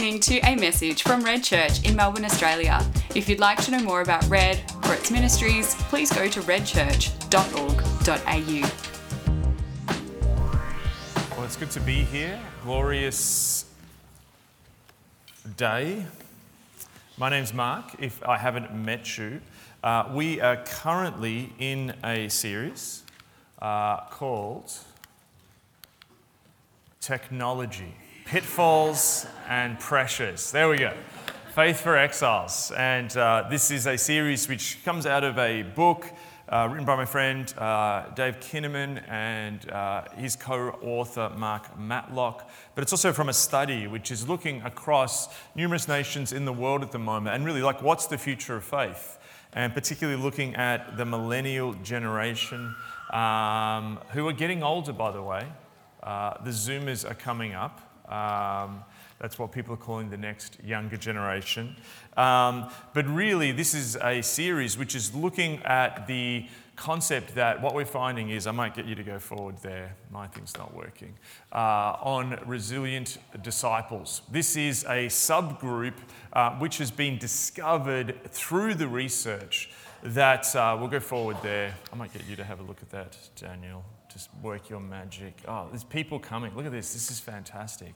listening to a message from Red Church in Melbourne, Australia. If you'd like to know more about Red or its ministries, please go to redchurch.org.au. Well, it's good to be here. Glorious day. My name's Mark, if I haven't met you. Uh, we are currently in a series uh, called Technology Pitfalls and Pressures. There we go. Faith for Exiles. And uh, this is a series which comes out of a book uh, written by my friend uh, Dave Kinnaman and uh, his co author Mark Matlock. But it's also from a study which is looking across numerous nations in the world at the moment and really like what's the future of faith? And particularly looking at the millennial generation um, who are getting older, by the way. Uh, the Zoomers are coming up. Um, that's what people are calling the next younger generation. Um, but really, this is a series which is looking at the concept that what we're finding is I might get you to go forward there, my thing's not working, uh, on resilient disciples. This is a subgroup uh, which has been discovered through the research that uh, we'll go forward there. I might get you to have a look at that, Daniel just work your magic. Oh, there's people coming. Look at this. This is fantastic.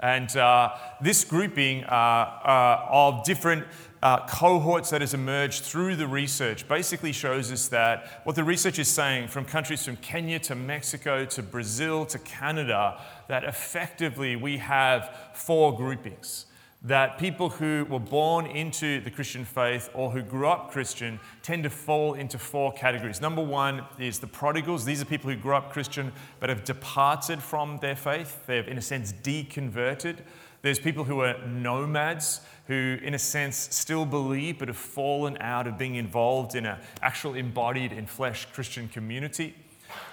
And uh, this grouping uh, uh, of different uh, cohorts that has emerged through the research basically shows us that what the research is saying from countries from Kenya to Mexico to Brazil to Canada, that effectively we have four groupings that people who were born into the Christian faith or who grew up Christian tend to fall into four categories. Number one is the prodigals. These are people who grew up Christian but have departed from their faith. They've, in a sense, deconverted. There's people who are nomads who, in a sense, still believe but have fallen out of being involved in an actual embodied in flesh Christian community.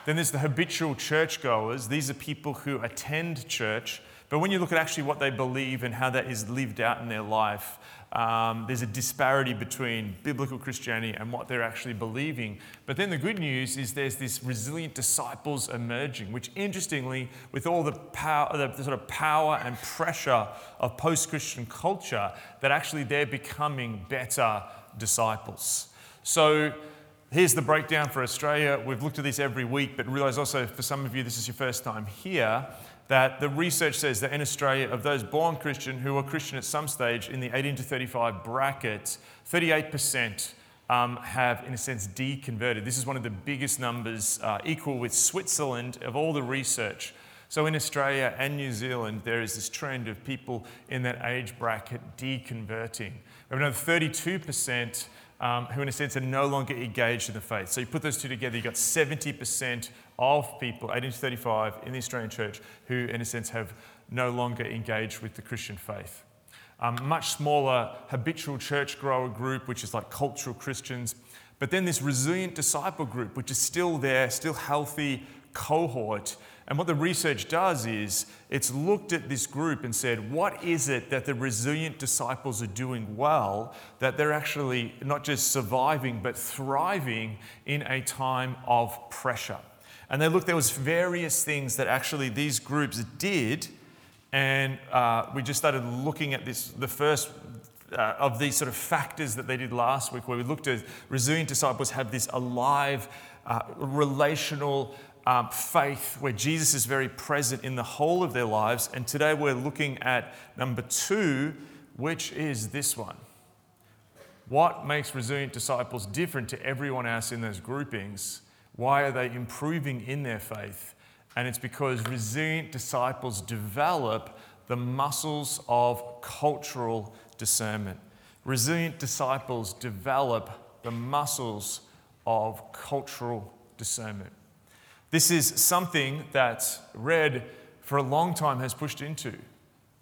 Then there's the habitual churchgoers. These are people who attend church but when you look at actually what they believe and how that is lived out in their life, um, there's a disparity between biblical Christianity and what they're actually believing. But then the good news is there's this resilient disciples emerging, which interestingly, with all the power, the sort of power and pressure of post-Christian culture, that actually they're becoming better disciples. So here's the breakdown for Australia. We've looked at this every week, but realize also for some of you this is your first time here that the research says that in Australia, of those born Christian who were Christian at some stage in the 18 to 35 bracket, 38% um, have, in a sense, deconverted. This is one of the biggest numbers, uh, equal with Switzerland, of all the research. So in Australia and New Zealand, there is this trend of people in that age bracket deconverting. We have another 32% um, who, in a sense, are no longer engaged in the faith. So you put those two together, you've got 70% of people, 18 to 35, in the Australian church who, in a sense, have no longer engaged with the Christian faith. Um, much smaller habitual church grower group, which is like cultural Christians. But then this resilient disciple group, which is still there, still healthy cohort. And what the research does is it's looked at this group and said, what is it that the resilient disciples are doing well that they're actually not just surviving, but thriving in a time of pressure? And they looked, there was various things that actually these groups did. And uh, we just started looking at this, the first uh, of these sort of factors that they did last week, where we looked at resilient disciples have this alive, uh, relational um, faith where Jesus is very present in the whole of their lives. And today we're looking at number two, which is this one. What makes resilient disciples different to everyone else in those groupings why are they improving in their faith? And it's because resilient disciples develop the muscles of cultural discernment. Resilient disciples develop the muscles of cultural discernment. This is something that Red, for a long time, has pushed into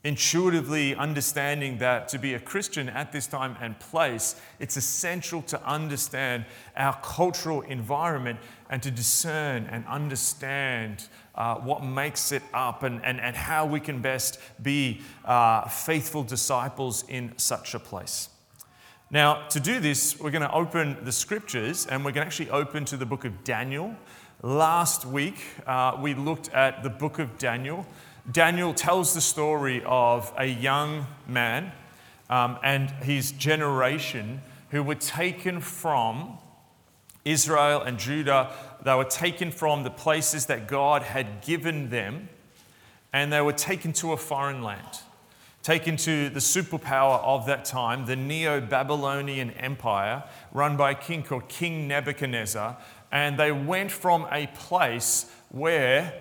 intuitively understanding that to be a Christian at this time and place, it's essential to understand our cultural environment and to discern and understand uh, what makes it up and, and, and how we can best be uh, faithful disciples in such a place. Now, to do this, we're going to open the scriptures and we're going to actually open to the book of Daniel. Last week, uh, we looked at the book of Daniel. Daniel tells the story of a young man um, and his generation who were taken from Israel and Judah. They were taken from the places that God had given them, and they were taken to a foreign land, taken to the superpower of that time, the Neo Babylonian Empire, run by a king called King Nebuchadnezzar. And they went from a place where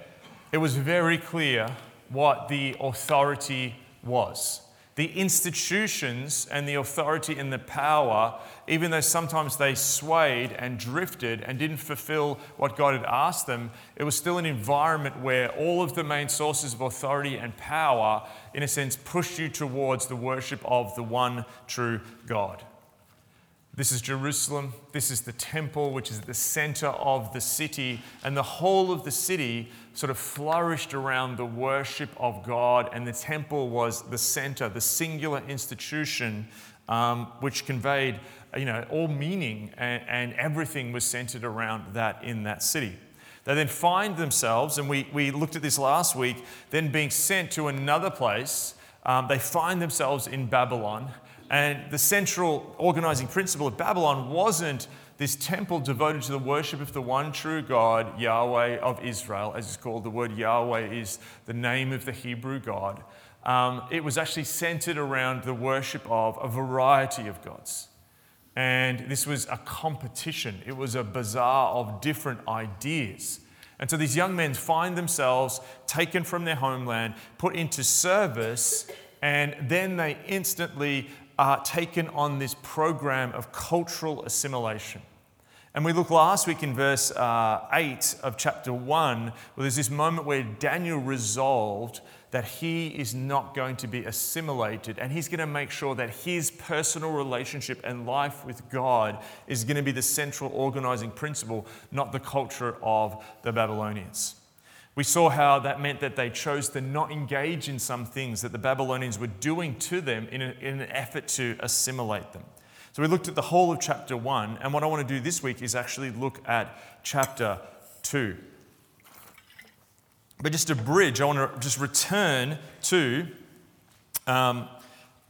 it was very clear what the authority was. The institutions and the authority and the power, even though sometimes they swayed and drifted and didn't fulfill what God had asked them, it was still an environment where all of the main sources of authority and power, in a sense, pushed you towards the worship of the one true God. This is Jerusalem. This is the temple, which is at the center of the city. And the whole of the city sort of flourished around the worship of God. And the temple was the center, the singular institution, um, which conveyed you know, all meaning and, and everything was centered around that in that city. They then find themselves, and we, we looked at this last week, then being sent to another place. Um, they find themselves in Babylon and the central organizing principle of Babylon wasn't this temple devoted to the worship of the one true God, Yahweh of Israel, as it's called. The word Yahweh is the name of the Hebrew God. Um, it was actually centered around the worship of a variety of gods. And this was a competition, it was a bazaar of different ideas. And so these young men find themselves taken from their homeland, put into service, and then they instantly are taken on this program of cultural assimilation. And we looked last week in verse uh, 8 of chapter 1, where there's this moment where Daniel resolved that he is not going to be assimilated and he's going to make sure that his personal relationship and life with God is going to be the central organizing principle, not the culture of the Babylonians. We saw how that meant that they chose to not engage in some things that the Babylonians were doing to them in, a, in an effort to assimilate them. So we looked at the whole of chapter 1, and what I want to do this week is actually look at chapter 2. But just a bridge, I want to just return to um,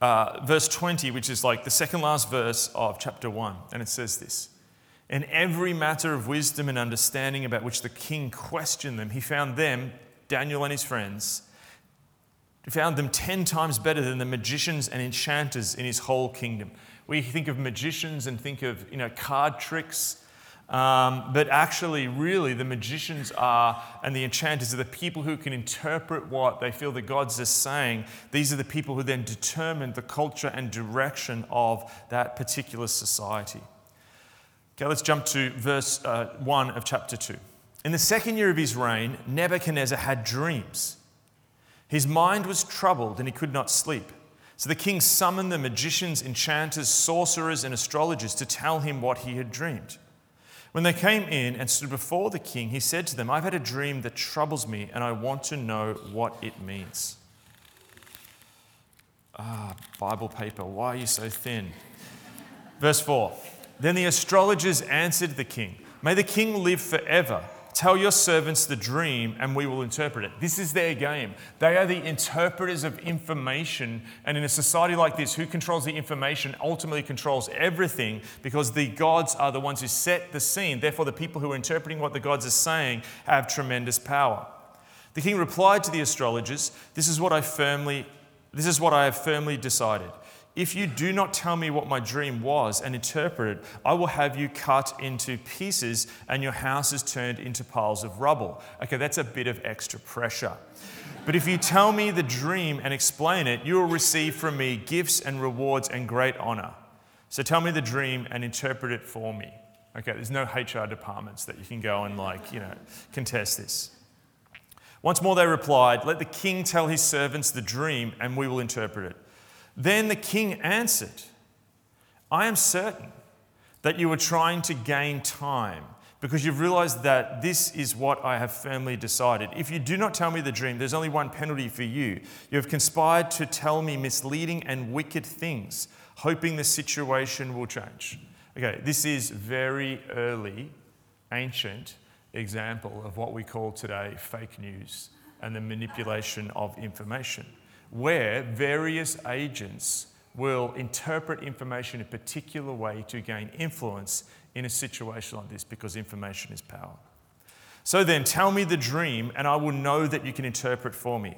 uh, verse 20, which is like the second last verse of chapter 1, and it says this in every matter of wisdom and understanding about which the king questioned them, he found them, Daniel and his friends, found them 10 times better than the magicians and enchanters in his whole kingdom. We think of magicians and think of you know, card tricks, um, but actually, really, the magicians are and the enchanters are the people who can interpret what they feel the gods are saying. These are the people who then determine the culture and direction of that particular society. Okay, let's jump to verse uh, 1 of chapter 2. In the second year of his reign, Nebuchadnezzar had dreams. His mind was troubled and he could not sleep. So the king summoned the magicians, enchanters, sorcerers, and astrologers to tell him what he had dreamed. When they came in and stood before the king, he said to them, I've had a dream that troubles me, and I want to know what it means. Ah, Bible paper, why are you so thin? Verse 4 then the astrologers answered the king, May the king live forever. Tell your servants the dream and we will interpret it. This is their game. They are the interpreters of information. And in a society like this, who controls the information ultimately controls everything because the gods are the ones who set the scene. Therefore, the people who are interpreting what the gods are saying have tremendous power. The king replied to the astrologers, This is what I firmly this is what I have firmly decided. If you do not tell me what my dream was and interpret it, I will have you cut into pieces and your house is turned into piles of rubble. Okay, that's a bit of extra pressure. But if you tell me the dream and explain it, you will receive from me gifts and rewards and great honor. So tell me the dream and interpret it for me. Okay, there's no HR departments that you can go and, like, you know, contest this. Once more they replied, Let the king tell his servants the dream and we will interpret it. Then the king answered, I am certain that you are trying to gain time because you've realized that this is what I have firmly decided. If you do not tell me the dream, there's only one penalty for you. You have conspired to tell me misleading and wicked things, hoping the situation will change. Okay, this is very early, ancient example of what we call today fake news and the manipulation of information, where various agents will interpret information in a particular way to gain influence in a situation like this because information is power. So then, tell me the dream, and I will know that you can interpret for me.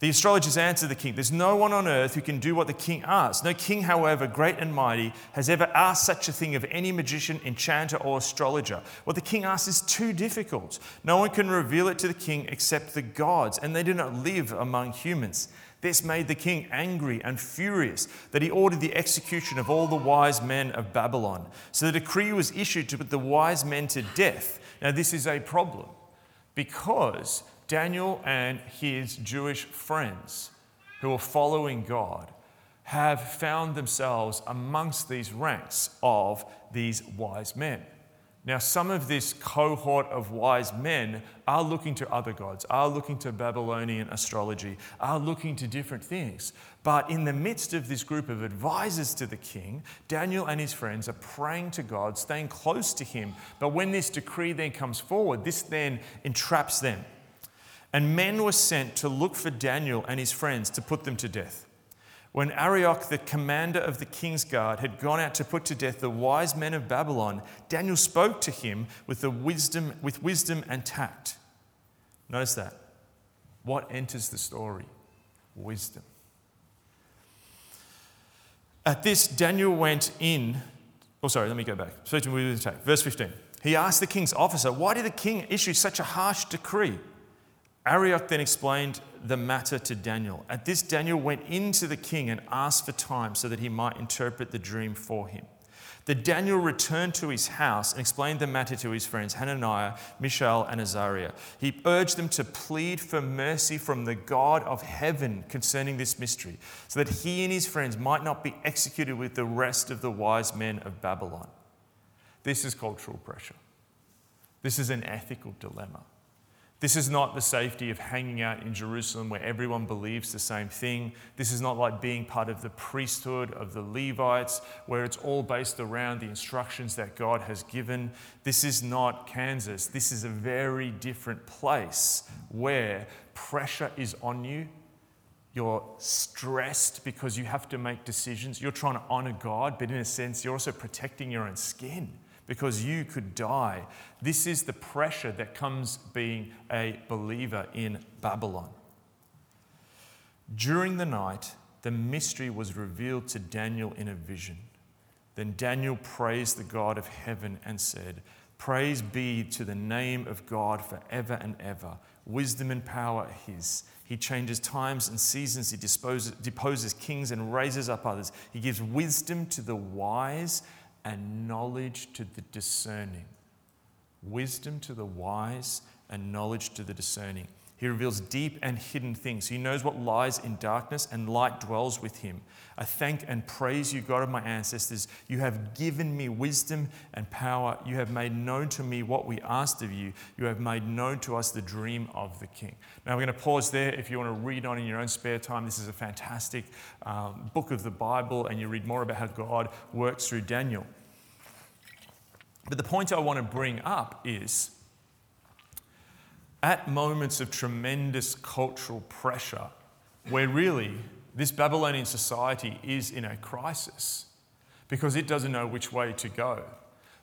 The astrologers answered the king, There's no one on earth who can do what the king asks. No king, however, great and mighty, has ever asked such a thing of any magician, enchanter, or astrologer. What the king asks is too difficult. No one can reveal it to the king except the gods, and they do not live among humans. This made the king angry and furious that he ordered the execution of all the wise men of Babylon. So the decree was issued to put the wise men to death. Now, this is a problem because Daniel and his Jewish friends who are following God have found themselves amongst these ranks of these wise men. Now, some of this cohort of wise men are looking to other gods, are looking to Babylonian astrology, are looking to different things. But in the midst of this group of advisors to the king, Daniel and his friends are praying to God, staying close to him. But when this decree then comes forward, this then entraps them. And men were sent to look for Daniel and his friends to put them to death. When Arioch, the commander of the king's guard, had gone out to put to death the wise men of Babylon, Daniel spoke to him with, the wisdom, with wisdom and tact. Notice that. What enters the story? Wisdom. At this, Daniel went in. Oh, sorry, let me go back. Verse 15. He asked the king's officer, Why did the king issue such a harsh decree? Arioch then explained the matter to Daniel. At this, Daniel went into the king and asked for time so that he might interpret the dream for him. Then Daniel returned to his house and explained the matter to his friends Hananiah, Mishael, and Azariah. He urged them to plead for mercy from the God of heaven concerning this mystery, so that he and his friends might not be executed with the rest of the wise men of Babylon. This is cultural pressure. This is an ethical dilemma. This is not the safety of hanging out in Jerusalem where everyone believes the same thing. This is not like being part of the priesthood of the Levites where it's all based around the instructions that God has given. This is not Kansas. This is a very different place where pressure is on you. You're stressed because you have to make decisions. You're trying to honor God, but in a sense, you're also protecting your own skin because you could die. This is the pressure that comes being a believer in Babylon. During the night, the mystery was revealed to Daniel in a vision. Then Daniel praised the God of heaven and said, Praise be to the name of God forever and ever. Wisdom and power are His. He changes times and seasons. He disposes, deposes kings and raises up others. He gives wisdom to the wise and knowledge to the discerning. Wisdom to the wise and knowledge to the discerning. He reveals deep and hidden things. He knows what lies in darkness, and light dwells with him. I thank and praise you, God of my ancestors. You have given me wisdom and power. You have made known to me what we asked of you. You have made known to us the dream of the king. Now, we're going to pause there. If you want to read on in your own spare time, this is a fantastic um, book of the Bible, and you read more about how God works through Daniel. But the point I want to bring up is at moments of tremendous cultural pressure, where really this Babylonian society is in a crisis because it doesn't know which way to go.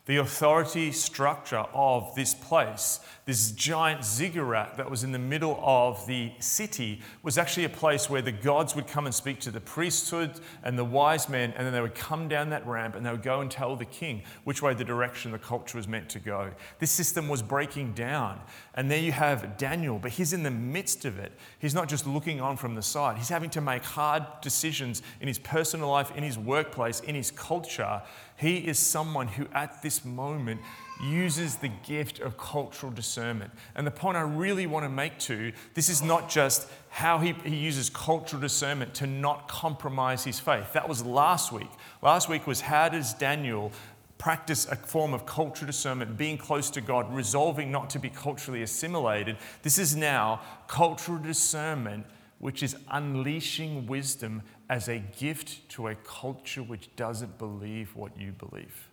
The authority structure of this place, this giant ziggurat that was in the middle of the city, was actually a place where the gods would come and speak to the priesthood and the wise men, and then they would come down that ramp and they would go and tell the king which way the direction the culture was meant to go. This system was breaking down. And there you have Daniel, but he's in the midst of it. He's not just looking on from the side, he's having to make hard decisions in his personal life, in his workplace, in his culture he is someone who, at this moment, uses the gift of cultural discernment. And the point I really want to make to this is not just how he, he uses cultural discernment to not compromise his faith. That was last week. Last week was how does Daniel practice a form of cultural discernment, being close to God, resolving not to be culturally assimilated. This is now cultural discernment, which is unleashing wisdom as a gift to a culture which doesn't believe what you believe.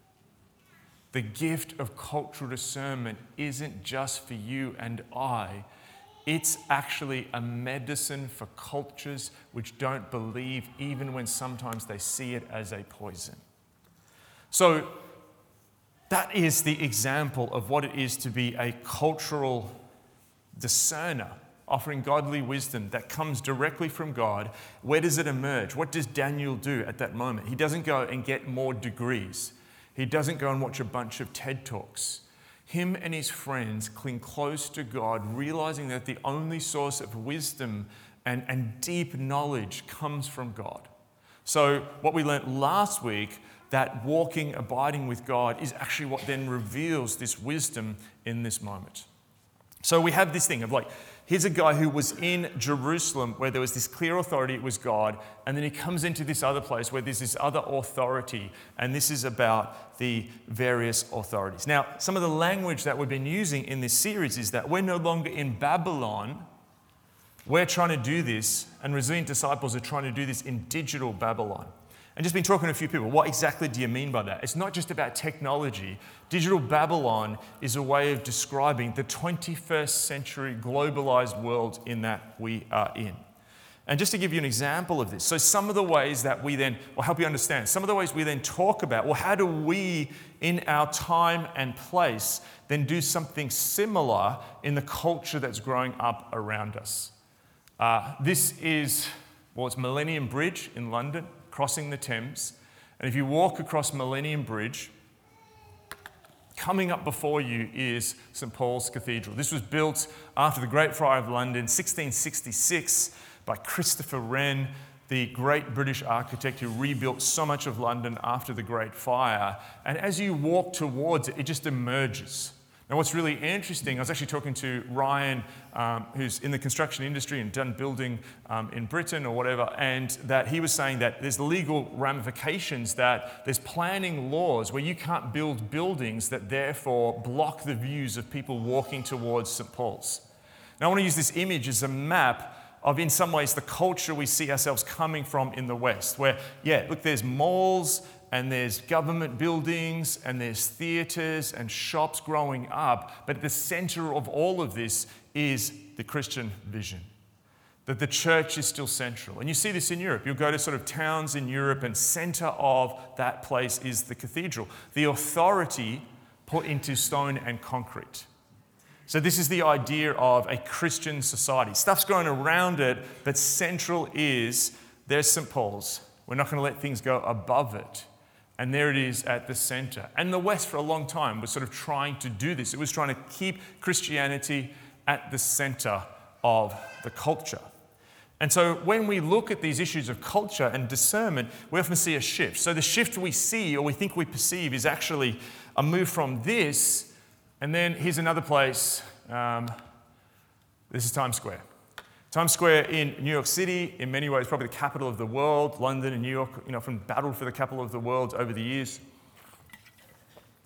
The gift of cultural discernment isn't just for you and I, it's actually a medicine for cultures which don't believe, even when sometimes they see it as a poison. So, that is the example of what it is to be a cultural discerner, offering godly wisdom that comes directly from God. Where does it emerge? What does Daniel do at that moment? He doesn't go and get more degrees, he doesn't go and watch a bunch of TED Talks. Him and his friends cling close to God, realizing that the only source of wisdom and, and deep knowledge comes from God. So, what we learnt last week that walking, abiding with God is actually what then reveals this wisdom in this moment. So we have this thing of like, here's a guy who was in Jerusalem where there was this clear authority, it was God, and then he comes into this other place where there's this other authority, and this is about the various authorities. Now, some of the language that we've been using in this series is that we're no longer in Babylon. We're trying to do this, and resilient disciples are trying to do this in digital Babylon and just been talking to a few people. What exactly do you mean by that? It's not just about technology. Digital Babylon is a way of describing the 21st century globalized world in that we are in. And just to give you an example of this, so some of the ways that we then, will help you understand, some of the ways we then talk about, well, how do we in our time and place then do something similar in the culture that's growing up around us? Uh, this is, well, it's Millennium Bridge in London crossing the Thames. And if you walk across Millennium Bridge, coming up before you is St. Paul's Cathedral. This was built after the Great Fire of London, 1666, by Christopher Wren, the great British architect who rebuilt so much of London after the Great Fire. And as you walk towards it, it just emerges. Now, what's really interesting, I was actually talking to Ryan, um, who's in the construction industry and done building um, in Britain or whatever, and that he was saying that there's legal ramifications, that there's planning laws where you can't build buildings that therefore block the views of people walking towards St. Paul's. Now, I want to use this image as a map of, in some ways, the culture we see ourselves coming from in the West, where, yeah, look, there's malls and there's government buildings and there's theatres and shops growing up. But at the centre of all of this is the Christian vision that the church is still central. And you see this in Europe. You'll go to sort of towns in Europe, and center of that place is the cathedral. The authority put into stone and concrete. So, this is the idea of a Christian society. Stuff's going around it, but central is there's St. Paul's. We're not going to let things go above it. And there it is at the center. And the West, for a long time, was sort of trying to do this. It was trying to keep Christianity at the center of the culture. And so when we look at these issues of culture and discernment, we often see a shift. So the shift we see or we think we perceive is actually a move from this, and then here's another place. Um, this is Times Square. Times Square in New York City, in many ways, probably the capital of the world. London and New York, you know, often battled for the capital of the world over the years.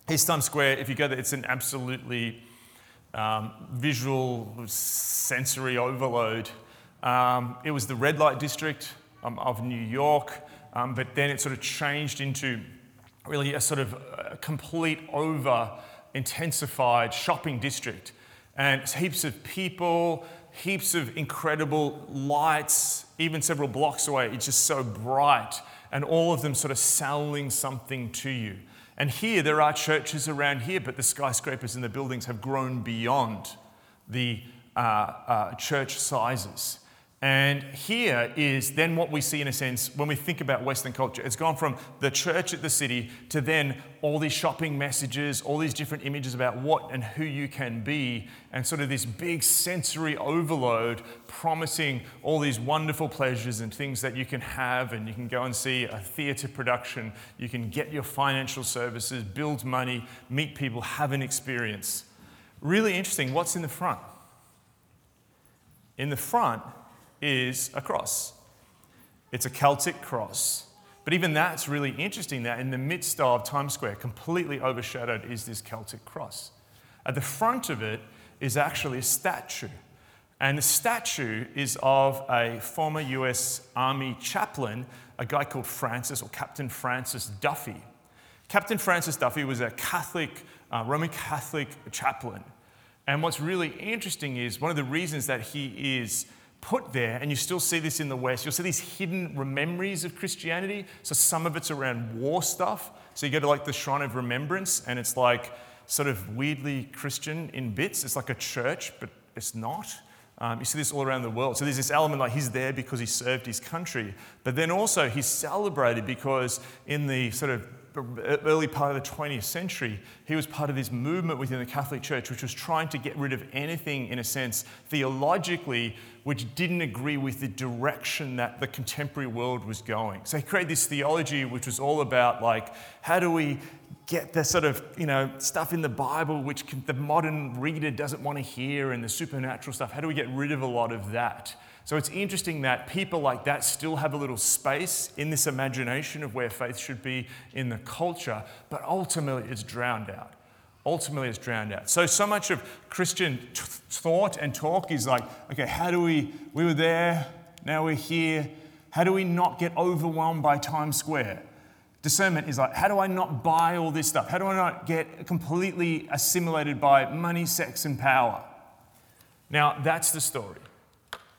Here's Times Square. If you go there, it's an absolutely um, visual, sensory overload. Um, it was the red light district um, of New York, um, but then it sort of changed into really a sort of a complete over intensified shopping district. And heaps of people, heaps of incredible lights, even several blocks away. It's just so bright, and all of them sort of selling something to you. And here, there are churches around here, but the skyscrapers and the buildings have grown beyond the uh, uh, church sizes. And here is then what we see, in a sense, when we think about Western culture. It's gone from the church at the city to then all these shopping messages, all these different images about what and who you can be, and sort of this big sensory overload promising all these wonderful pleasures and things that you can have. And you can go and see a theatre production, you can get your financial services, build money, meet people, have an experience. Really interesting. What's in the front? In the front, is a cross. It's a Celtic cross. But even that's really interesting that in the midst of Times Square, completely overshadowed, is this Celtic cross. At the front of it is actually a statue. And the statue is of a former US Army chaplain, a guy called Francis or Captain Francis Duffy. Captain Francis Duffy was a Catholic, uh, Roman Catholic chaplain. And what's really interesting is one of the reasons that he is put there, and you still see this in the West, you'll see these hidden memories of Christianity. So some of it's around war stuff. So you go to like the Shrine of Remembrance, and it's like sort of weirdly Christian in bits. It's like a church, but it's not. Um, you see this all around the world. So there's this element like he's there because he served his country, but then also he's celebrated because in the sort of early part of the 20th century, he was part of this movement within the Catholic Church which was trying to get rid of anything, in a sense, theologically, which didn't agree with the direction that the contemporary world was going. So he created this theology which was all about, like, how do we get the sort of you know stuff in the bible which the modern reader doesn't want to hear and the supernatural stuff how do we get rid of a lot of that so it's interesting that people like that still have a little space in this imagination of where faith should be in the culture, but ultimately it's drowned out. Ultimately, it's drowned out. So, so much of Christian t- thought and talk is like, okay, how do we, we were there, now we're here. How do we not get overwhelmed by Times Square? Discernment is like, how do I not buy all this stuff? How do I not get completely assimilated by money, sex, and power? Now, that's the story.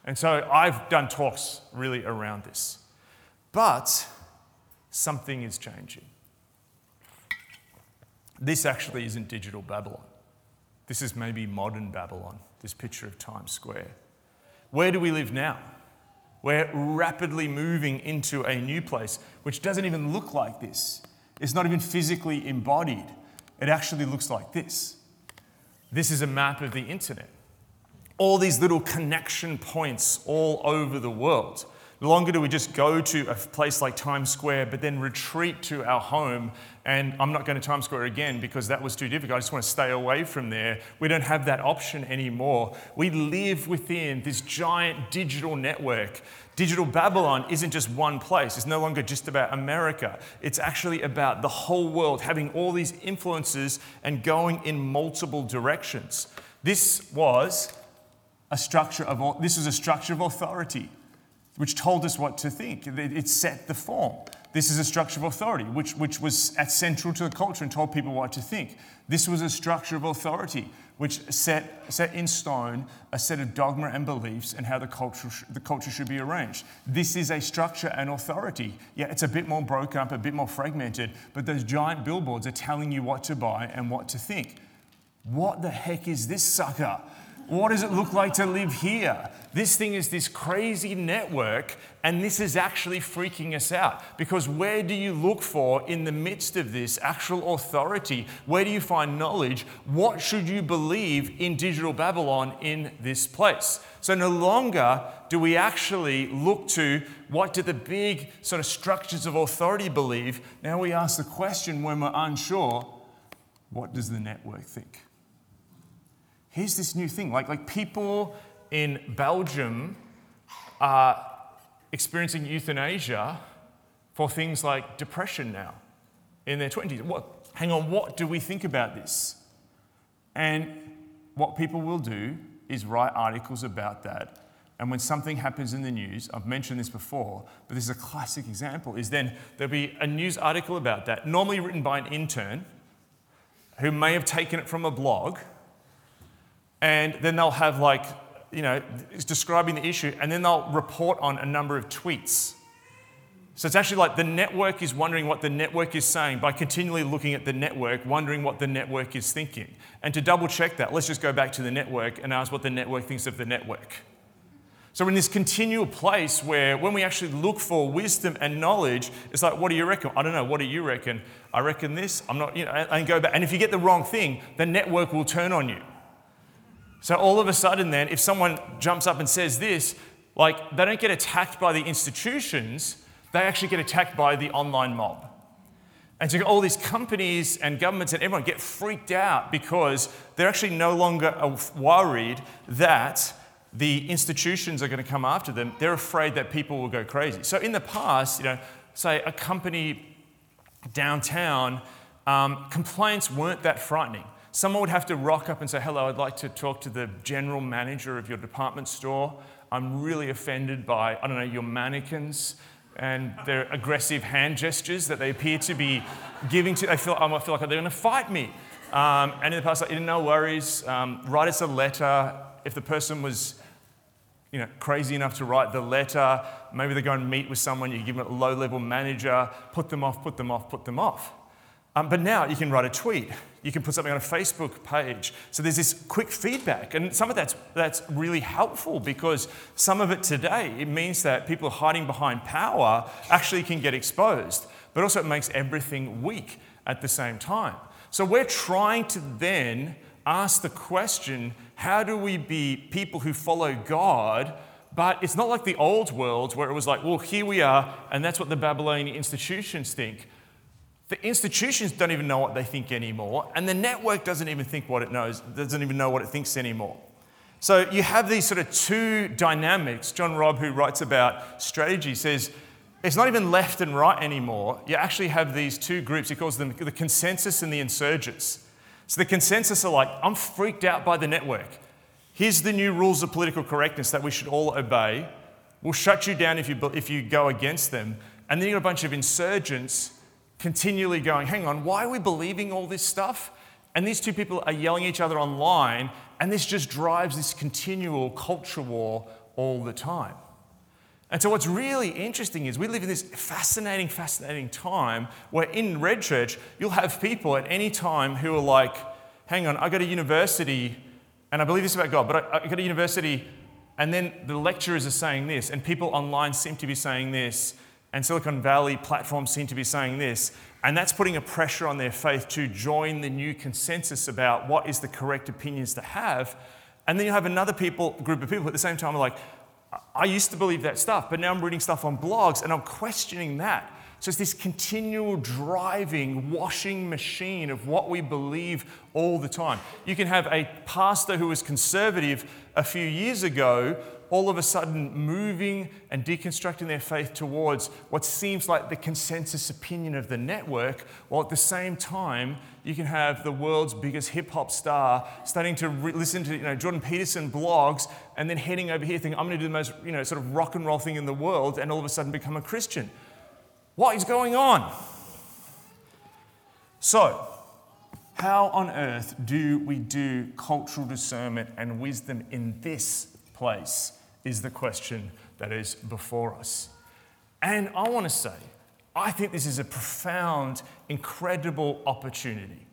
And so I've done talks really around this. But something is changing. This actually isn't digital Babylon. This is maybe modern Babylon, this picture of Times Square. Where do we live now? We're rapidly moving into a new place which doesn't even look like this. It's not even physically embodied. It actually looks like this. This is a map of the internet all these little connection points all over the world. No longer do we just go to a place like Times Square, but then retreat to our home. And I'm not going to Times Square again because that was too difficult. I just want to stay away from there. We don't have that option anymore. We live within this giant digital network. Digital Babylon isn't just one place, it's no longer just about America. It's actually about the whole world having all these influences and going in multiple directions. This was a structure of, this is a structure of authority which told us what to think. It set the form. This is a structure of authority which, which was at central to the culture and told people what to think. This was a structure of authority which set, set in stone a set of dogma and beliefs and how the culture, the culture should be arranged. This is a structure and authority. Yeah, it's a bit more broken up, a bit more fragmented, but those giant billboards are telling you what to buy and what to think. What the heck is this sucker? What does it look like to live here? This thing is this crazy network, and this is actually freaking us out. Because where do you look for in the midst of this actual authority? Where do you find knowledge? What should you believe in digital Babylon in this place? So no longer do we actually look to what do the big sort of structures of authority believe. Now we ask the question when we're unsure what does the network think? Here's this new thing like, like people in Belgium are experiencing euthanasia for things like depression now in their 20s. What, hang on, what do we think about this? And what people will do is write articles about that. And when something happens in the news, I've mentioned this before, but this is a classic example, is then there'll be a news article about that, normally written by an intern who may have taken it from a blog and then they'll have like, you know, it's describing the issue, and then they'll report on a number of tweets. So it's actually like the network is wondering what the network is saying by continually looking at the network, wondering what the network is thinking. And to double check that, let's just go back to the network and ask what the network thinks of the network. So, we're in this continual place where when we actually look for wisdom and knowledge, it's like, what do you reckon? I don't know. What do you reckon? I reckon this. I'm not, you know, and go back. And if you get the wrong thing, the network will turn on you. So all of a sudden, then, if someone jumps up and says this, like they don't get attacked by the institutions, they actually get attacked by the online mob. And so all these companies and governments and everyone get freaked out because they're actually no longer worried that the institutions are going to come after them. They're afraid that people will go crazy. So in the past, you know, say a company downtown, um, complaints weren't that frightening. Someone would have to rock up and say, Hello, I'd like to talk to the general manager of your department store. I'm really offended by, I don't know, your mannequins. and their aggressive hand gestures that they appear to be giving to. I feel, I feel like they're going to fight me. Um, and in the past, like, no worries, um, write us a letter. If the person was you know, crazy enough to write the letter, maybe they go and meet with someone, you give them a low level manager, put them off, put them off, put them off. Um, but now you can write a tweet, you can put something on a Facebook page. So there's this quick feedback. And some of that's, that's really helpful because some of it today, it means that people hiding behind power actually can get exposed. But also it makes everything weak at the same time. So we're trying to then ask the question how do we be people who follow God? But it's not like the old world where it was like, well, here we are, and that's what the Babylonian institutions think. The institutions don't even know what they think anymore, and the network doesn't even think what it knows, doesn't even know what it thinks anymore. So you have these sort of two dynamics. John Robb, who writes about strategy, says it's not even left and right anymore. You actually have these two groups. He calls them the consensus and the insurgents. So the consensus are like, I'm freaked out by the network. Here's the new rules of political correctness that we should all obey. We'll shut you down if you, if you go against them. And then you've got a bunch of insurgents continually going, hang on, why are we believing all this stuff? And these two people are yelling at each other online, and this just drives this continual culture war all the time. And so, what's really interesting is we live in this fascinating, fascinating time where in Red Church, you'll have people at any time who are like, hang on, I go to university, and I believe this about God, but I, I go to university, and then the lecturers are saying this, and people online seem to be saying this, and Silicon Valley platforms seem to be saying this, and that's putting a pressure on their faith to join the new consensus about what is the correct opinions to have. And then you have another people, group of people at the same time are like, I used to believe that stuff, but now I'm reading stuff on blogs and I'm questioning that. So it's this continual driving, washing machine of what we believe all the time. You can have a pastor who was conservative a few years ago all of a sudden moving and deconstructing their faith towards what seems like the consensus opinion of the network, while at the same time, you can have the world's biggest hip hop star starting to re- listen to you know, Jordan Peterson blogs and then heading over here thinking, I'm going to do the most you know, sort of rock and roll thing in the world and all of a sudden become a Christian. What is going on? So, how on earth do we do cultural discernment and wisdom in this place? Is the question that is before us. And I want to say, I think this is a profound, incredible opportunity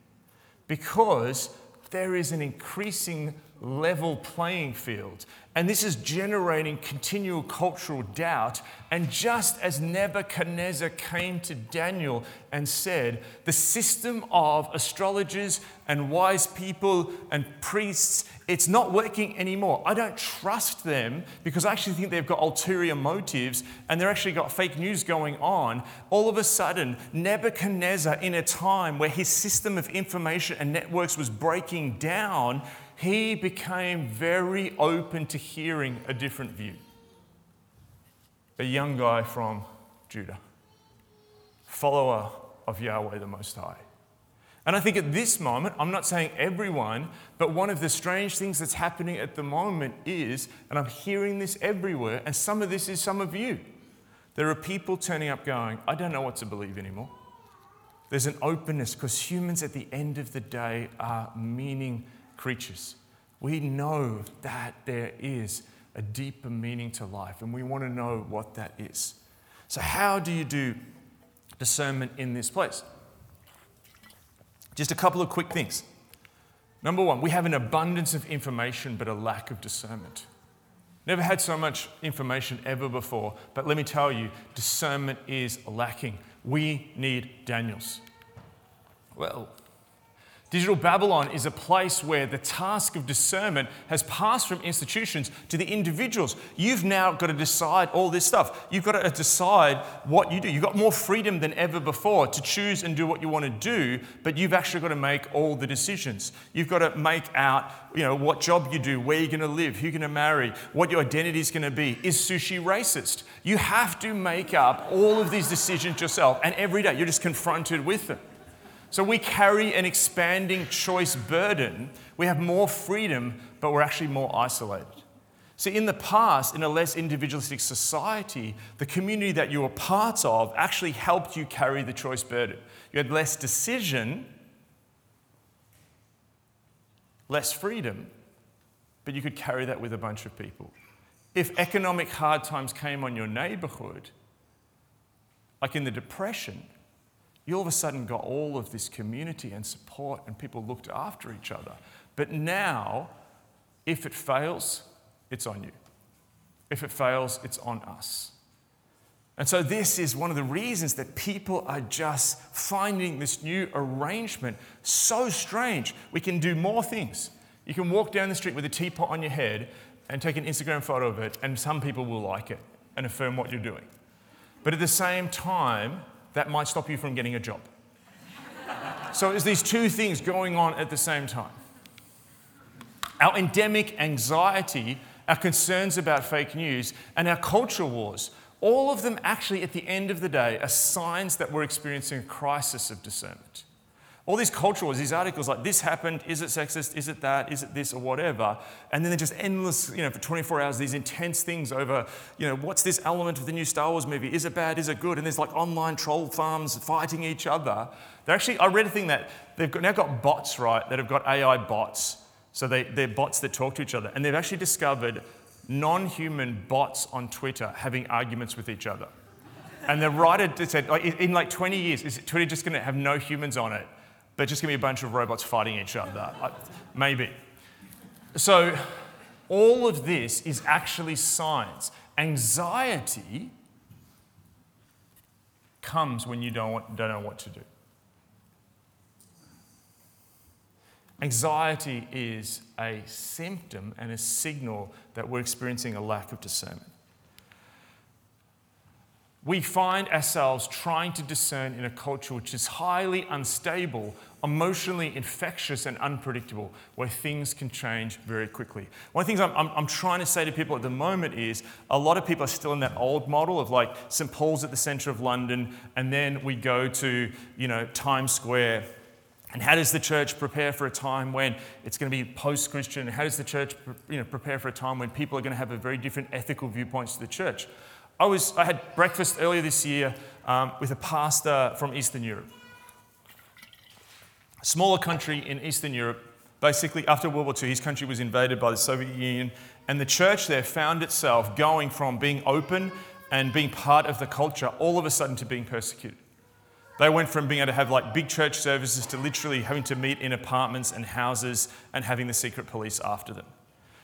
because there is an increasing level playing field. And this is generating continual cultural doubt. And just as Nebuchadnezzar came to Daniel and said, The system of astrologers and wise people and priests, it's not working anymore. I don't trust them because I actually think they've got ulterior motives and they're actually got fake news going on. All of a sudden, Nebuchadnezzar, in a time where his system of information and networks was breaking down, he became very open to hearing a different view. A young guy from Judah, follower of Yahweh the Most High. And I think at this moment, I'm not saying everyone, but one of the strange things that's happening at the moment is, and I'm hearing this everywhere, and some of this is some of you. There are people turning up going, I don't know what to believe anymore. There's an openness because humans at the end of the day are meaning creatures. We know that there is a deeper meaning to life, and we want to know what that is. So, how do you do discernment in this place? Just a couple of quick things. Number one, we have an abundance of information, but a lack of discernment. Never had so much information ever before, but let me tell you, discernment is lacking. We need Daniels. Well, Digital Babylon is a place where the task of discernment has passed from institutions to the individuals. You've now got to decide all this stuff. You've got to decide what you do. You've got more freedom than ever before to choose and do what you want to do, but you've actually got to make all the decisions. You've got to make out, you know, what job you do, where you're going to live, who you're going to marry, what your identity is going to be. Is sushi racist? You have to make up all of these decisions yourself, and every day you're just confronted with them. So we carry an expanding choice burden. We have more freedom, but we're actually more isolated. See, in the past, in a less individualistic society, the community that you were part of actually helped you carry the choice burden. You had less decision, less freedom, but you could carry that with a bunch of people. If economic hard times came on your neighborhood, like in the Depression, you all of a sudden got all of this community and support, and people looked after each other. But now, if it fails, it's on you. If it fails, it's on us. And so, this is one of the reasons that people are just finding this new arrangement so strange. We can do more things. You can walk down the street with a teapot on your head and take an Instagram photo of it, and some people will like it and affirm what you're doing. But at the same time, that might stop you from getting a job. so, it's these two things going on at the same time. Our endemic anxiety our concerns about fake news, and our culture wars, all of them actually, at the end of the day, are signs that we're experiencing a crisis of discernment. All these culture wars, these articles like this happened, is it sexist, is it that, is it this, or whatever, and then they're just endless, you know, for 24 hours, these intense things over, you know, what's this element of the new Star Wars movie? Is it bad, is it good? And there's like online troll farms fighting each other. They're actually, I read a thing that they've now got bots, right, that have got AI bots so they, they're bots that talk to each other. And they've actually discovered non human bots on Twitter having arguments with each other. And the writer said, like, in like 20 years, is Twitter just going to have no humans on it, but just to be a bunch of robots fighting each other? Maybe. So, all of this is actually science. Anxiety comes when you don't, don't know what to do. Anxiety is a symptom and a signal that we're experiencing a lack of discernment. We find ourselves trying to discern in a culture which is highly unstable, emotionally infectious, and unpredictable, where things can change very quickly. One of the things I'm, I'm, I'm, trying to say to people at the moment is a lot of people are still in that old model of like St. Paul's at the centre of London, and then we go to, you know, Times Square and how does the church prepare for a time when it's going to be post Christian? How does the church you know, prepare for a time when people are going to have a very different ethical viewpoints to the church? I, was, I had breakfast earlier this year um, with a pastor from Eastern Europe. A smaller country in Eastern Europe. Basically, after World War II, his country was invaded by the Soviet Union, and the church there found itself going from being open and being part of the culture all of a sudden to being persecuted. They went from being able to have like big church services to literally having to meet in apartments and houses and having the secret police after them.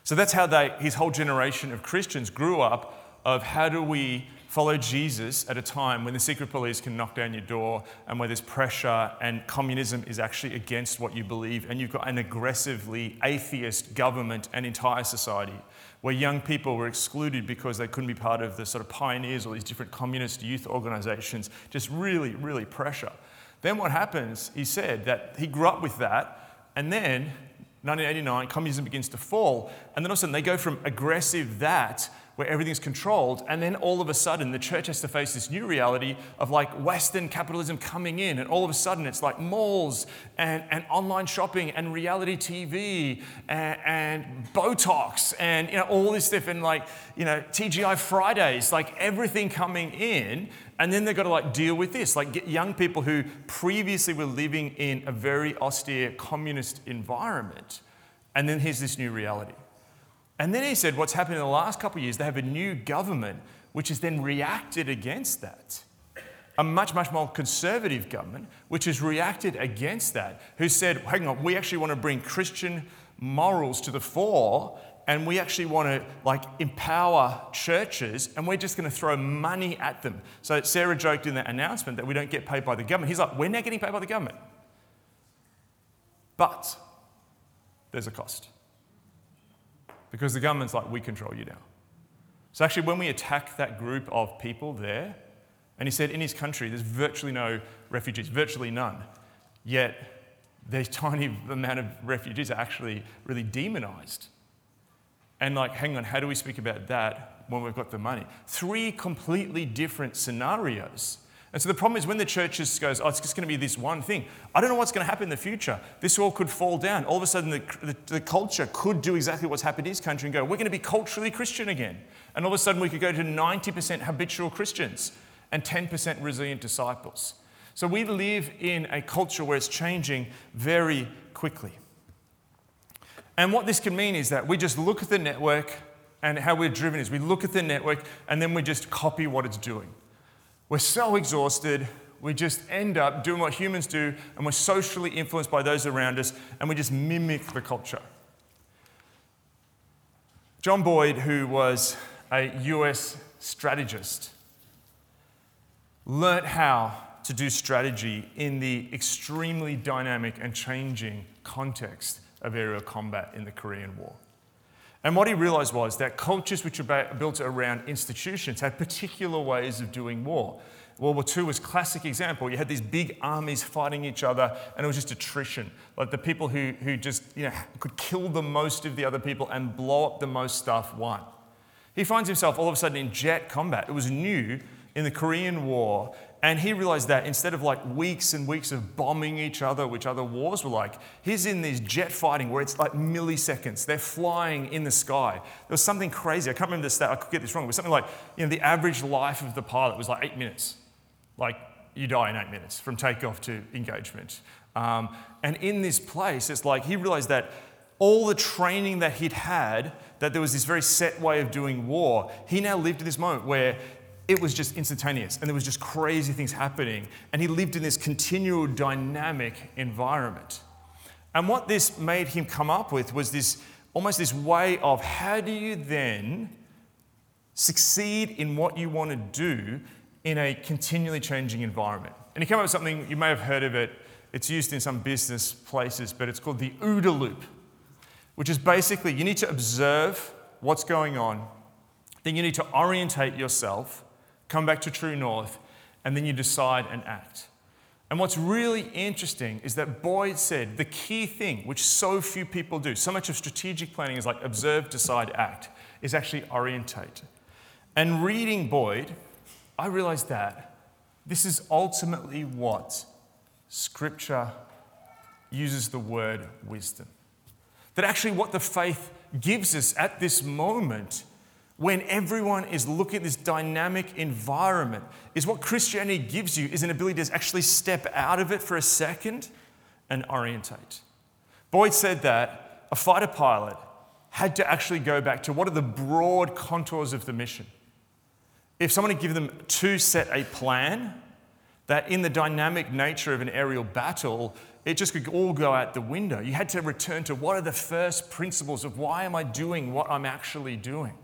So that's how they, his whole generation of Christians grew up of how do we follow Jesus at a time when the secret police can knock down your door and where there's pressure and communism is actually against what you believe and you've got an aggressively atheist government and entire society where young people were excluded because they couldn't be part of the sort of pioneers or these different communist youth organizations, just really, really pressure. Then what happens, he said that he grew up with that, and then 1989, communism begins to fall, and then all of a sudden they go from aggressive that where everything's controlled. And then all of a sudden, the church has to face this new reality of like Western capitalism coming in. And all of a sudden, it's like malls and, and online shopping and reality TV and, and Botox and you know, all this stuff and like, you know, TGI Fridays, like everything coming in. And then they've got to like deal with this, like get young people who previously were living in a very austere communist environment. And then here's this new reality. And then he said, what's happened in the last couple of years, they have a new government which has then reacted against that. A much, much more conservative government which has reacted against that, who said, hang on, we actually want to bring Christian morals to the fore and we actually want to like empower churches and we're just going to throw money at them. So Sarah joked in that announcement that we don't get paid by the government. He's like, we're not getting paid by the government. But there's a cost because the government's like, we control you now. So, actually, when we attack that group of people there, and he said in his country there's virtually no refugees, virtually none, yet the tiny amount of refugees are actually really demonized. And, like, hang on, how do we speak about that when we've got the money? Three completely different scenarios And so the problem is when the church just goes, oh, it's just going to be this one thing. I don't know what's going to happen in the future. This all could fall down. All of a sudden, the, the, the, culture could do exactly what's happened in this country and go, we're going to be culturally Christian again. And all of a sudden, we could go to 90% habitual Christians and 10% resilient disciples. So we live in a culture where it's changing very quickly. And what this can mean is that we just look at the network and how we're driven is we look at the network and then we just copy what it's doing. We're so exhausted, we just end up doing what humans do, and we're socially influenced by those around us, and we just mimic the culture. John Boyd, who was a US strategist, learnt how to do strategy in the extremely dynamic and changing context of aerial combat in the Korean War. And what he realized was that cultures which are built around institutions had particular ways of doing war. World War II was a classic example. You had these big armies fighting each other, and it was just attrition. Like the people who, who just you know, could kill the most of the other people and blow up the most stuff won. He finds himself all of a sudden in jet combat. It was new in the Korean War, and he realized that instead of like weeks and weeks of bombing each other, which other wars were like, he's in these jet fighting where it's like milliseconds. They're flying in the sky. There was something crazy. I can't remember the stat. I could get this wrong. It was something like, you know, the average life of the pilot was like eight minutes. Like you die in eight minutes from takeoff to engagement. Um, and in this place, it's like he realized that all the training that he'd had, that there was this very set way of doing war, he now lived in this moment where it was just instantaneous and there was just crazy things happening. And he lived in this continual dynamic environment. And what this made him come up with was this almost this way of how do you then succeed in what you want to do in a continually changing environment? And he came up with something, you may have heard of it, it's used in some business places, but it's called the OODA loop, which is basically you need to observe what's going on, then you need to orientate yourself come back to true north, and then you decide and act. And what's really interesting is that Boyd said the key thing, which so few people do, so much of strategic planning is like observe, decide, act, is actually orientate. And reading Boyd, I realized that this is ultimately what Scripture uses the word wisdom. That actually, what the faith gives us at this moment when everyone is looking at this dynamic environment is what Christianity gives you is an ability to actually step out of it for a second and orientate. Boyd said that a fighter pilot had to actually go back to what are the broad contours of the mission. If someone had given them to set a plan, that in the dynamic nature of an aerial battle, it just could all go out the window. You had to return to what are the first principles of why am I doing what I'm actually doing?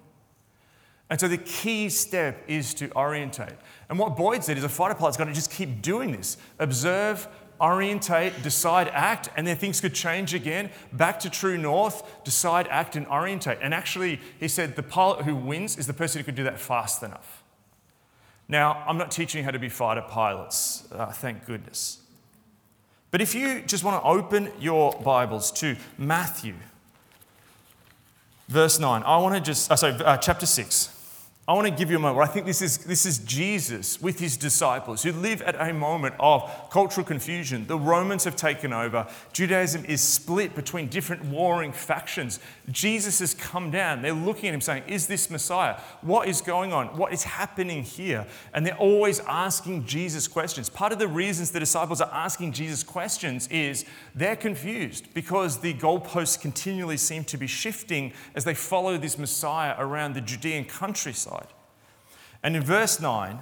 And so the key step is to orientate. And what Boyd said is a fighter pilot's got to just keep doing this observe, orientate, decide, act, and then things could change again. Back to true north, decide, act, and orientate. And actually, he said the pilot who wins is the person who could do that fast enough. Now, I'm not teaching you how to be fighter pilots, uh, thank goodness. But if you just want to open your Bibles to Matthew, verse 9, I want to just, uh, sorry, uh, chapter 6. I want to give you a moment I think this is, this is Jesus with his disciples who live at a moment of cultural confusion. The Romans have taken over. Judaism is split between different warring factions. Jesus has come down. They're looking at him saying, Is this Messiah? What is going on? What is happening here? And they're always asking Jesus questions. Part of the reasons the disciples are asking Jesus questions is they're confused because the goalposts continually seem to be shifting as they follow this Messiah around the Judean countryside. And in verse 9,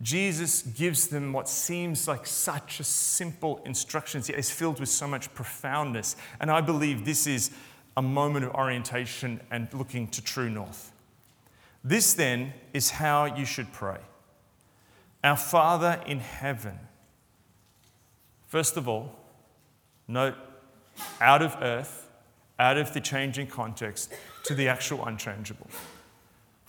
Jesus gives them what seems like such a simple instructions, yet is filled with so much profoundness. And I believe this is a moment of orientation and looking to true north. This then is how you should pray Our Father in heaven. First of all, note out of earth, out of the changing context, to the actual unchangeable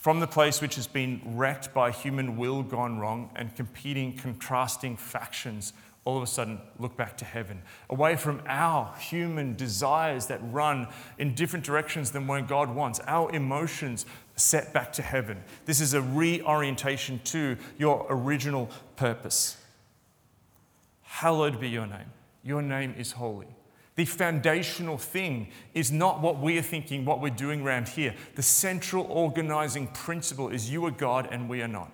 from the place which has been wrecked by human will gone wrong and competing, contrasting factions, all of a sudden look back to heaven, away from our human desires that run in different directions than where God wants, our emotions set back to heaven. This is a reorientation to your original purpose. Hallowed be your name. Your name is holy. The foundational thing is not what we are thinking, what we're doing around here. The central organizing principle is you are God and we are not.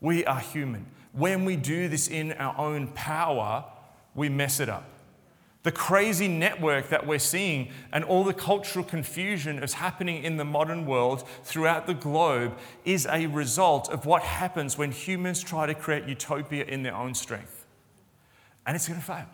We are human. When we do this in our own power, we mess it up. The crazy network that we're seeing and all the cultural confusion that's happening in the modern world throughout the globe is a result of what happens when humans try to create utopia in their own strength. And it's going to fail.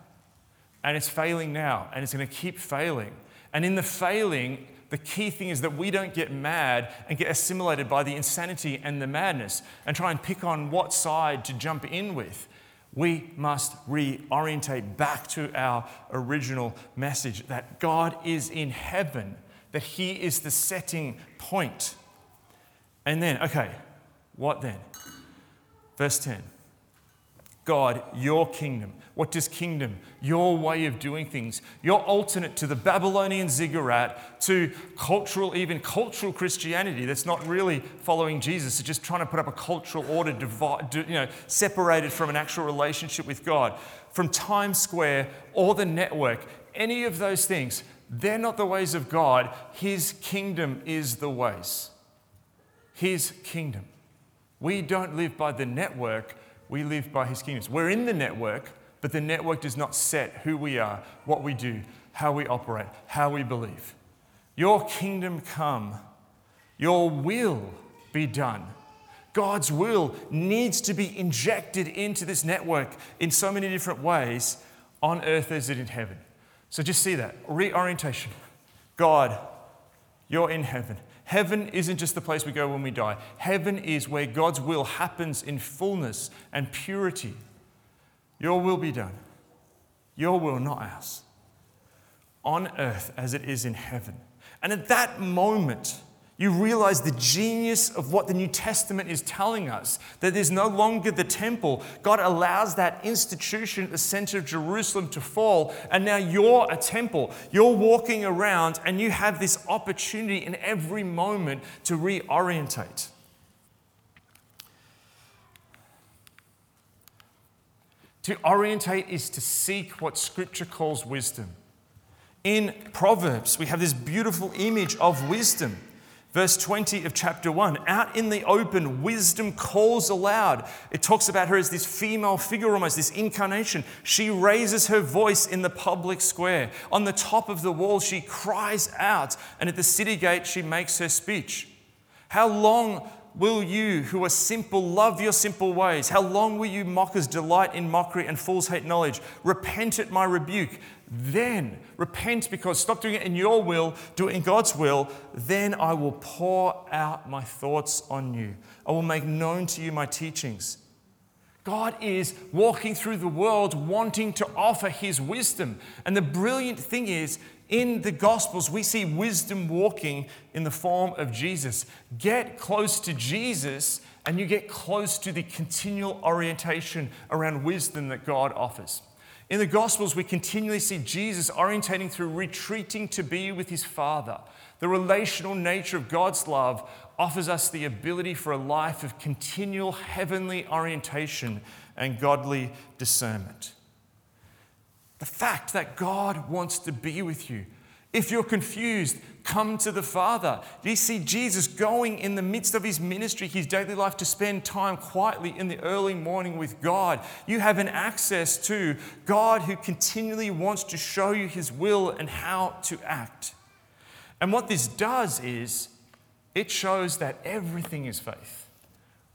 And it's failing now, and it's going to keep failing. And in the failing, the key thing is that we don't get mad and get assimilated by the insanity and the madness and try and pick on what side to jump in with we must reorientate back to our original message that God is in heaven, that He is the setting point. And then, okay, what then? Verse 10 God, your kingdom. What does kingdom, your way of doing things, your alternate to the Babylonian ziggurat, to cultural, even cultural Christianity that's not really following Jesus, it's just trying to put up a cultural order, divide, you know, separated from an actual relationship with God. From Times Square or the network, any of those things, they're not the ways of God. His kingdom is the ways. His kingdom. We don't live by the network, we live by His kingdoms. We're in the network, but the network does not set who we are, what we do, how we operate, how we believe. Your kingdom come, your will be done. God's will needs to be injected into this network in so many different ways on earth as it in heaven. So just see that reorientation. God, you're in heaven. Heaven isn't just the place we go when we die. Heaven is where God's will happens in fullness and purity. Your will be done. Your will, not ours. On earth as it is in heaven. And at that moment, you realize the genius of what the New Testament is telling us that there's no longer the temple. God allows that institution at the center of Jerusalem to fall, and now you're a temple. You're walking around, and you have this opportunity in every moment to reorientate. To orientate is to seek what Scripture calls wisdom. In Proverbs, we have this beautiful image of wisdom. Verse 20 of chapter 1 Out in the open, wisdom calls aloud. It talks about her as this female figure, almost this incarnation. She raises her voice in the public square. On the top of the wall, she cries out, and at the city gate, she makes her speech. How long will you who are simple love your simple ways? How long will you mockers delight in mockery and fools hate knowledge? Repent at my rebuke. Then repent because stop doing it in your will, do it in God's will. Then I will pour out my thoughts on you. I will make known to you my teachings. God is walking through the world wanting to offer his wisdom. And the brilliant thing is, in the Gospels, we see wisdom walking in the form of Jesus. Get close to Jesus, and you get close to the continual orientation around wisdom that God offers. In the Gospels, we continually see Jesus orientating through retreating to be with his Father. The relational nature of God's love offers us the ability for a life of continual heavenly orientation and godly discernment. The fact that God wants to be with you if you're confused, come to the Father. Do you see Jesus going in the midst of his ministry, his daily life, to spend time quietly in the early morning with God? You have an access to God who continually wants to show you his will and how to act. And what this does is it shows that everything is faith.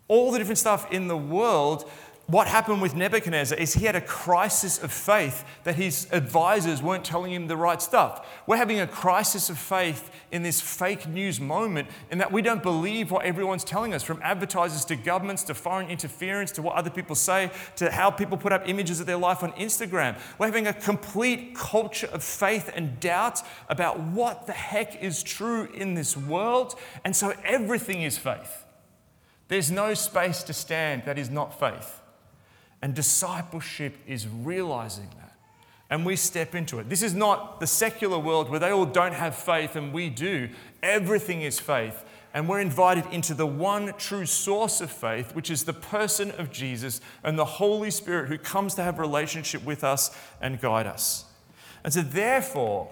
All the different stuff in the world what happened with Nebuchadnezzar is he had a crisis of faith that his advisors weren't telling him the right stuff. We're having a crisis of faith in this fake news moment in that we don't believe what everyone's telling us, from advertisers to governments to foreign interference to what other people say to how people put up images of their life on Instagram. We're having a complete culture of faith and doubt about what the heck is true in this world. And so everything is faith. There's no space to stand that is not faith. And discipleship is realizing that. And we step into it. This is not the secular world where they all don't have faith and we do. Everything is faith. and we're invited into the one true source of faith, which is the person of Jesus and the Holy Spirit who comes to have relationship with us and guide us. And so, therefore,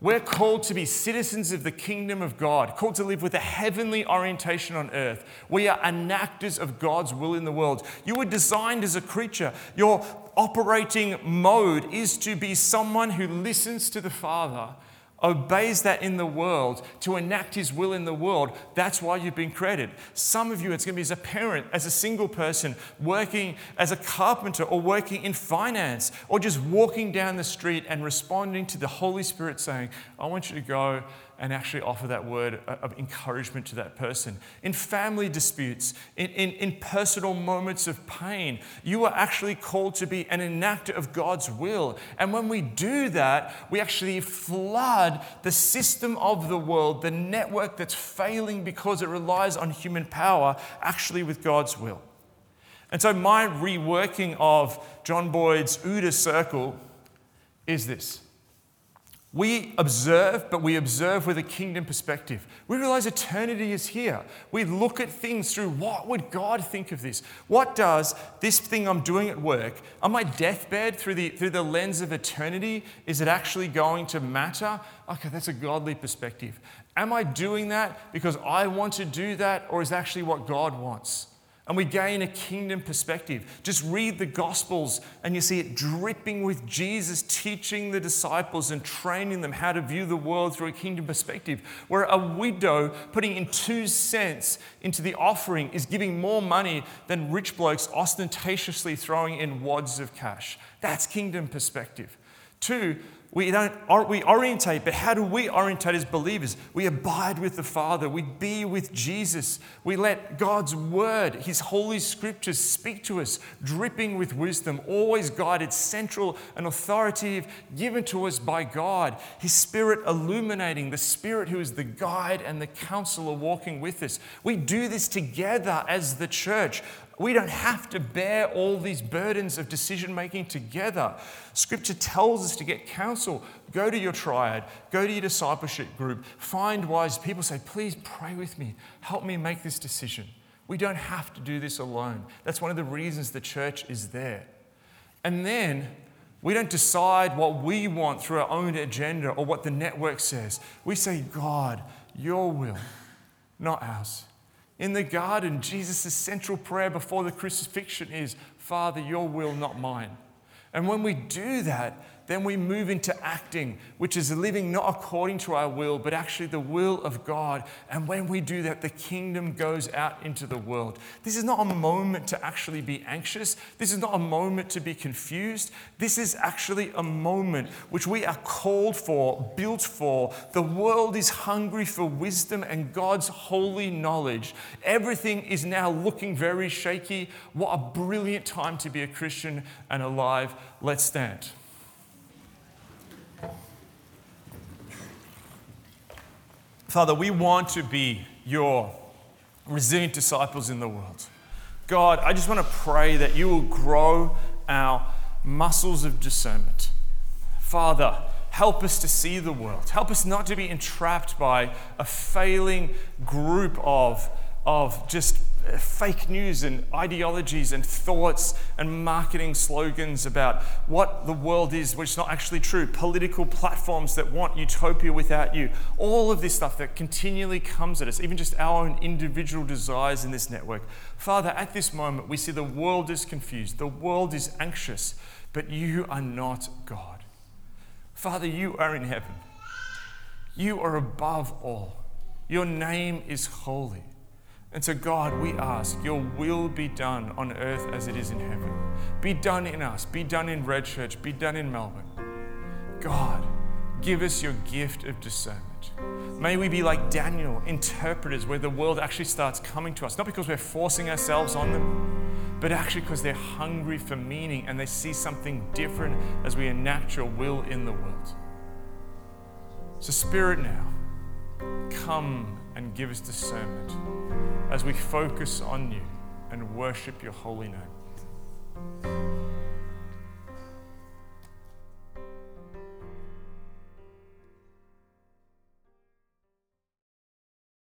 we're called to be citizens of the kingdom of God, called to live with a heavenly orientation on earth. We are enactors of God's will in the world. You were designed as a creature. Your operating mode is to be someone who listens to the Father obeys that in the world to enact his will in the world. That's why you've been created. Some of you, it's going to be as a parent, as a single person, working as a carpenter, or working in finance, or just walking down the street and responding to the Holy Spirit saying, I want you to go and actually offer that word of encouragement to that person. In family disputes, in, in, in, personal moments of pain, you are actually called to be an enactor of God's will. And when we do that, we actually flood the system of the world, the network that's failing because it relies on human power, actually with God's will. And so, my reworking of John Boyd's OODA circle is this we observe, but we observe with a kingdom perspective. We realize eternity is here. We look at things through what would God think of this? What does this thing I'm doing at work, on my deathbed, through the, through the lens of eternity, is it actually going to matter? Okay, that's a godly perspective. Am I doing that because I want to do that, or is actually what God wants? And we gain a kingdom perspective. Just read the Gospels and you see it dripping with Jesus teaching the disciples and training them how to view the world through a kingdom perspective. Where a widow putting in two cents into the offering is giving more money than rich blokes ostentatiously throwing in wads of cash. That's kingdom perspective. Two, we don't we orientate, but how do we orientate as believers? We abide with the Father. We be with Jesus. We let God's word, His holy scriptures, speak to us, dripping with wisdom, always guided, central and authoritative, given to us by God. His Spirit illuminating, the Spirit who is the guide and the counselor walking with us. We do this together as the church. We don't have to bear all these burdens of decision making together. Scripture tells us to get counsel. Go to your triad, go to your discipleship group, find wise people, say, please pray with me, help me make this decision. We don't have to do this alone. That's one of the reasons the church is there. And then we don't decide what we want through our own agenda or what the network says. We say, God, your will, not ours. In the garden, Jesus' central prayer before the crucifixion is, Father, your will, not mine. And when we do that, then we move into acting, which is living not according to our will, but actually the will of God. And when we do that, the kingdom goes out into the world. This is not a moment to actually be anxious. This is not a moment to be confused. This is actually a moment which we are called for, built for. The world is hungry for wisdom and God's holy knowledge. Everything is now looking very shaky. What a brilliant time to be a Christian and alive. Let's stand. Father, we want to be your resilient disciples in the world. God, I just want to pray that you will grow our muscles of discernment. Father, help us to see the world. Help us not to be entrapped by a failing group of, of just fake news and ideologies and thoughts and marketing slogans about what the world is, which is not actually true, political platforms that want utopia without you, all of this stuff that continually comes at us, even just our own individual desires in this network. Father, at this moment, we see the world is confused, the world is anxious, but you are not God. Father, you are in heaven. You are above all. Your name is holy. And so, God, we ask, Your will be done on earth as it is in heaven. Be done in us, be done in Red Church, be done in Melbourne. God, give us your gift of discernment. May we be like Daniel, interpreters, where the world actually starts coming to us, not because we're forcing ourselves on them, but actually because they're hungry for meaning and they see something different as we enact your will in the world. So, Spirit, now, come and give us discernment as we focus on you and worship your holy name.